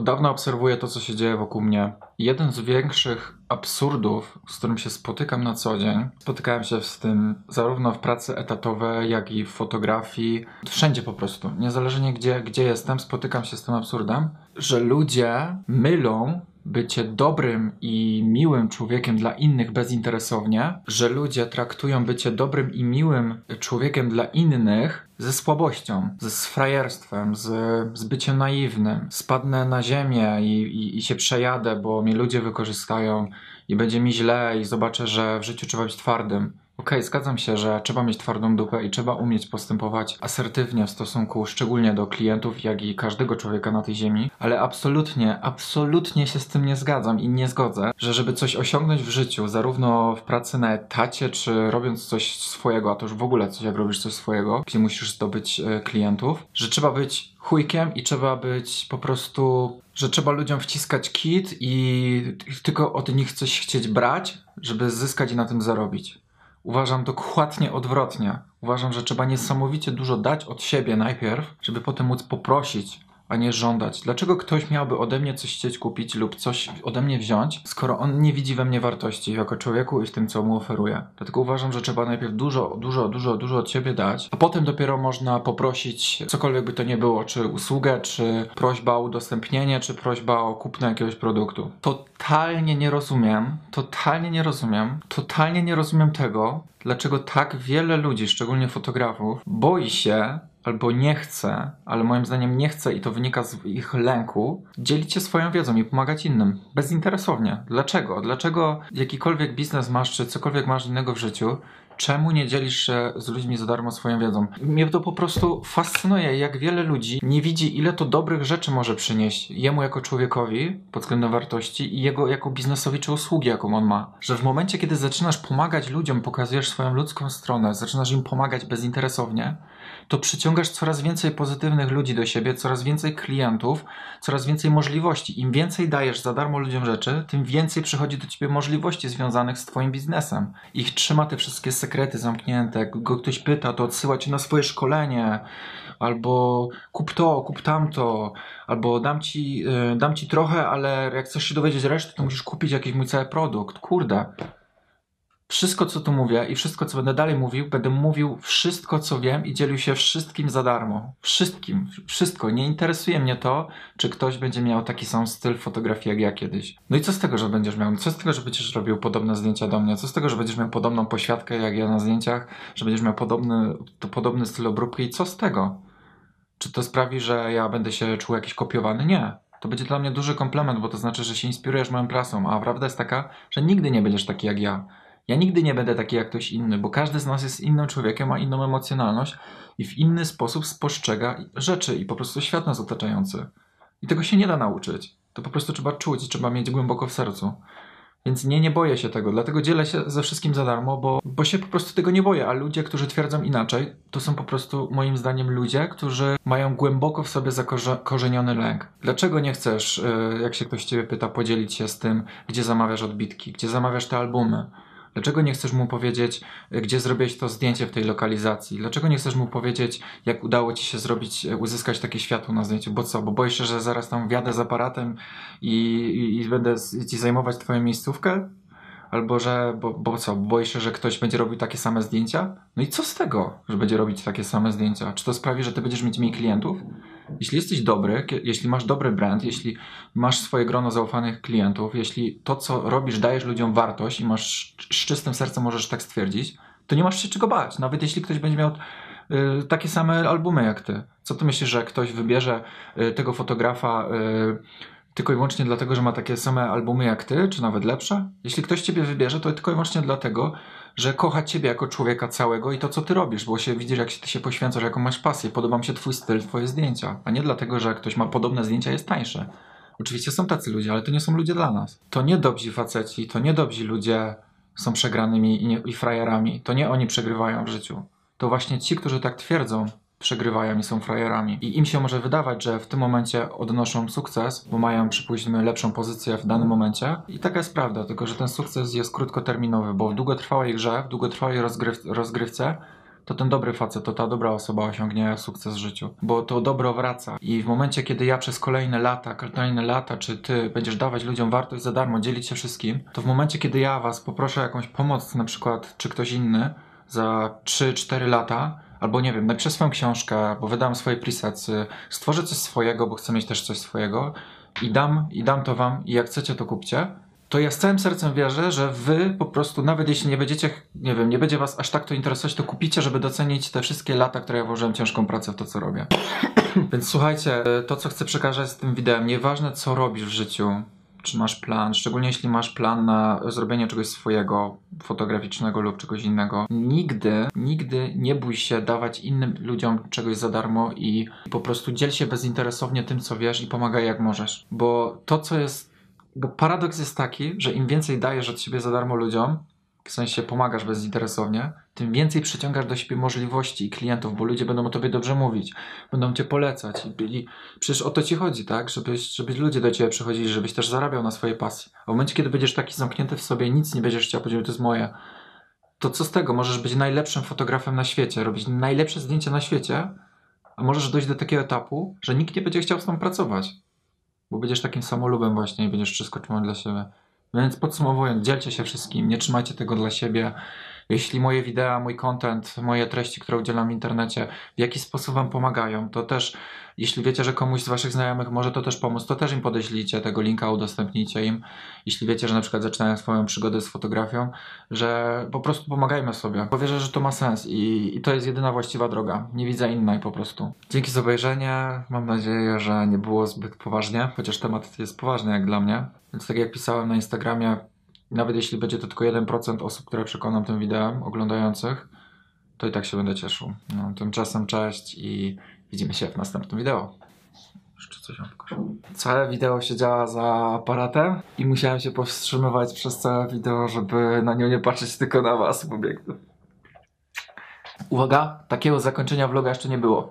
Od dawna obserwuję to, co się dzieje wokół mnie. Jeden z większych absurdów, z którym się spotykam na co dzień, spotykałem się z tym zarówno w pracy etatowej, jak i w fotografii, wszędzie po prostu. Niezależnie gdzie, gdzie jestem, spotykam się z tym absurdem, że ludzie mylą bycie dobrym i miłym człowiekiem dla innych bezinteresownie, że ludzie traktują bycie dobrym i miłym człowiekiem dla innych ze słabością, ze frajerstwem, z, z byciem naiwnym. Spadnę na ziemię i, i, i się przejadę, bo mnie ludzie wykorzystają i będzie mi źle i zobaczę, że w życiu trzeba być twardym. Okej, okay, zgadzam się, że trzeba mieć twardą dupę i trzeba umieć postępować asertywnie w stosunku szczególnie do klientów, jak i każdego człowieka na tej ziemi, ale absolutnie, absolutnie się z tym nie zgadzam i nie zgodzę, że żeby coś osiągnąć w życiu, zarówno w pracy na etacie, czy robiąc coś swojego, a to już w ogóle coś, jak robisz coś swojego, gdzie musisz zdobyć e, klientów, że trzeba być chujkiem i trzeba być po prostu, że trzeba ludziom wciskać kit i tylko od nich coś chcieć brać, żeby zyskać i na tym zarobić. Uważam dokładnie odwrotnie. Uważam, że trzeba niesamowicie dużo dać od siebie najpierw, żeby potem móc poprosić a nie żądać. Dlaczego ktoś miałby ode mnie coś chcieć kupić lub coś ode mnie wziąć, skoro on nie widzi we mnie wartości jako człowieku i w tym, co mu oferuję? Dlatego uważam, że trzeba najpierw dużo, dużo, dużo, dużo od siebie dać, a potem dopiero można poprosić cokolwiek by to nie było, czy usługę, czy prośba o udostępnienie, czy prośba o kupno jakiegoś produktu. Totalnie nie rozumiem, totalnie nie rozumiem, totalnie nie rozumiem tego, dlaczego tak wiele ludzi, szczególnie fotografów, boi się albo nie chce, ale moim zdaniem nie chce i to wynika z ich lęku, dzielić się swoją wiedzą i pomagać innym. Bezinteresownie. Dlaczego? Dlaczego jakikolwiek biznes masz, czy cokolwiek masz innego w życiu, czemu nie dzielisz się z ludźmi za darmo swoją wiedzą? Mnie to po prostu fascynuje, jak wiele ludzi nie widzi, ile to dobrych rzeczy może przynieść jemu jako człowiekowi pod względem wartości i jego jako biznesowi czy usługi, jaką on ma. Że w momencie, kiedy zaczynasz pomagać ludziom, pokazujesz swoją ludzką stronę, zaczynasz im pomagać bezinteresownie, to przyciągasz coraz więcej pozytywnych ludzi do siebie, coraz więcej klientów, coraz więcej możliwości. Im więcej dajesz za darmo ludziom rzeczy, tym więcej przychodzi do ciebie możliwości związanych z twoim biznesem. Ich trzyma te wszystkie sekrety zamknięte. Jak go ktoś pyta, to odsyła cię na swoje szkolenie, albo kup to, kup tamto, albo dam ci, yy, dam ci trochę, ale jak chcesz się dowiedzieć reszty, to musisz kupić jakiś mój cały produkt. Kurde wszystko, co tu mówię i wszystko, co będę dalej mówił, będę mówił wszystko, co wiem i dzielił się wszystkim za darmo. Wszystkim. Wszystko. Nie interesuje mnie to, czy ktoś będzie miał taki sam styl fotografii jak ja kiedyś. No i co z tego, że będziesz miał? Co z tego, że będziesz robił podobne zdjęcia do mnie? Co z tego, że będziesz miał podobną poświatkę jak ja na zdjęciach? Że będziesz miał podobny, to podobny styl obróbki? I co z tego? Czy to sprawi, że ja będę się czuł jakiś kopiowany? Nie. To będzie dla mnie duży komplement, bo to znaczy, że się inspirujesz moją prasą, a prawda jest taka, że nigdy nie będziesz taki jak ja ja nigdy nie będę taki jak ktoś inny, bo każdy z nas jest innym człowiekiem, ma inną emocjonalność i w inny sposób spostrzega rzeczy i po prostu świat nas otaczający. I tego się nie da nauczyć. To po prostu trzeba czuć i trzeba mieć głęboko w sercu. Więc nie, nie boję się tego, dlatego dzielę się ze wszystkim za darmo, bo, bo się po prostu tego nie boję. A ludzie, którzy twierdzą inaczej, to są po prostu moim zdaniem ludzie, którzy mają głęboko w sobie zakorzeniony lęk. Dlaczego nie chcesz, y, jak się ktoś ciebie pyta, podzielić się z tym, gdzie zamawiasz odbitki, gdzie zamawiasz te albumy? Dlaczego nie chcesz mu powiedzieć, gdzie zrobić to zdjęcie w tej lokalizacji? Dlaczego nie chcesz mu powiedzieć, jak udało ci się zrobić, uzyskać takie światło na zdjęciu? Bo co? Bo boisz się, że zaraz tam wjadę z aparatem i, i, i będę ci zajmować twoją miejscówkę? Albo że, bo, bo co, boisz się, że ktoś będzie robił takie same zdjęcia? No i co z tego, że będzie robić takie same zdjęcia? Czy to sprawi, że ty będziesz mieć mniej klientów? Jeśli jesteś dobry, jeśli masz dobry brand, jeśli masz swoje grono zaufanych klientów, jeśli to, co robisz, dajesz ludziom wartość i masz z czystym sercem możesz tak stwierdzić, to nie masz się czego bać. Nawet jeśli ktoś będzie miał y, takie same albumy jak ty. Co ty myślisz, że ktoś wybierze y, tego fotografa y, tylko i wyłącznie dlatego, że ma takie same albumy jak ty, czy nawet lepsze? Jeśli ktoś ciebie wybierze, to tylko i wyłącznie dlatego, że kocha ciebie jako człowieka całego i to, co ty robisz, bo się widzisz, jak ty się poświęcasz, jaką masz pasję. Podoba mi się twój styl, twoje zdjęcia, a nie dlatego, że ktoś ma podobne zdjęcia, jest tańsze. Oczywiście są tacy ludzie, ale to nie są ludzie dla nas. To nie dobrzy faceci, to nie dobrzy ludzie są przegranymi i, nie, i frajerami. To nie oni przegrywają w życiu. To właśnie ci, którzy tak twierdzą, przegrywają i są frajerami. I im się może wydawać, że w tym momencie odnoszą sukces, bo mają, przypuśćmy, lepszą pozycję w danym momencie. I taka jest prawda, tylko że ten sukces jest krótkoterminowy, bo w długotrwałej grze, w długotrwałej rozgryw rozgrywce to ten dobry facet, to ta dobra osoba osiągnie sukces w życiu, bo to dobro wraca. I w momencie, kiedy ja przez kolejne lata, kolejne lata, czy ty będziesz dawać ludziom wartość za darmo, dzielić się wszystkim, to w momencie, kiedy ja was poproszę o jakąś pomoc, na przykład, czy ktoś inny, za 3-4 lata, albo nie wiem, napiszę swoją książkę, bo wydam swoje presetsy, stworzę coś swojego, bo chcę mieć też coś swojego i dam, i dam to wam i jak chcecie, to kupcie, to ja z całym sercem wierzę, że wy po prostu, nawet jeśli nie będziecie, nie wiem, nie będzie was aż tak to interesować, to kupicie, żeby docenić te wszystkie lata, które ja włożyłem ciężką pracę w to, co robię. Więc słuchajcie, to co chcę przekazać z tym wideo, nieważne co robisz w życiu, czy masz plan, szczególnie jeśli masz plan na zrobienie czegoś swojego, fotograficznego lub czegoś innego, nigdy, nigdy nie bój się dawać innym ludziom czegoś za darmo i po prostu dziel się bezinteresownie tym, co wiesz i pomagaj jak możesz. Bo to, co jest, bo paradoks jest taki, że im więcej dajesz od siebie za darmo ludziom, w sensie pomagasz bezinteresownie, tym więcej przyciągasz do siebie możliwości i klientów, bo ludzie będą o tobie dobrze mówić, będą cię polecać. I byli, przecież o to ci chodzi, tak? Żebyś, żebyś ludzie do ciebie przychodzili, żebyś też zarabiał na swojej pasji. A w momencie, kiedy będziesz taki zamknięty w sobie, nic nie będziesz chciał powiedzieć, to jest moje, to co z tego? Możesz być najlepszym fotografem na świecie, robić najlepsze zdjęcia na świecie, a możesz dojść do takiego etapu, że nikt nie będzie chciał z tobą pracować. Bo będziesz takim samolubem właśnie i będziesz wszystko trzymał dla siebie. Więc podsumowując, dzielcie się wszystkim, nie trzymajcie tego dla siebie. Jeśli moje wideo, mój content, moje treści, które udzielam w internecie, w jakiś sposób Wam pomagają, to też, jeśli wiecie, że komuś z Waszych znajomych może to też pomóc, to też im podeślijcie tego linka, udostępnijcie im. Jeśli wiecie, że na przykład zaczynają swoją przygodę z fotografią, że po prostu pomagajmy sobie. Bo wierzę, że to ma sens i, i to jest jedyna właściwa droga. Nie widzę innej po prostu. Dzięki za obejrzenie. Mam nadzieję, że nie było zbyt poważnie, chociaż temat jest poważny jak dla mnie. Więc tak jak pisałem na Instagramie, nawet jeśli będzie to tylko 1% osób, które przekonam tym wideo oglądających, to i tak się będę cieszył. No, tymczasem cześć i widzimy się w następnym wideo. Jeszcze coś mam pokażę. Całe wideo siedziała za aparatem i musiałem się powstrzymywać przez całe wideo, żeby na nią nie patrzeć tylko na was w obiektyw. Uwaga, takiego zakończenia vloga jeszcze nie było.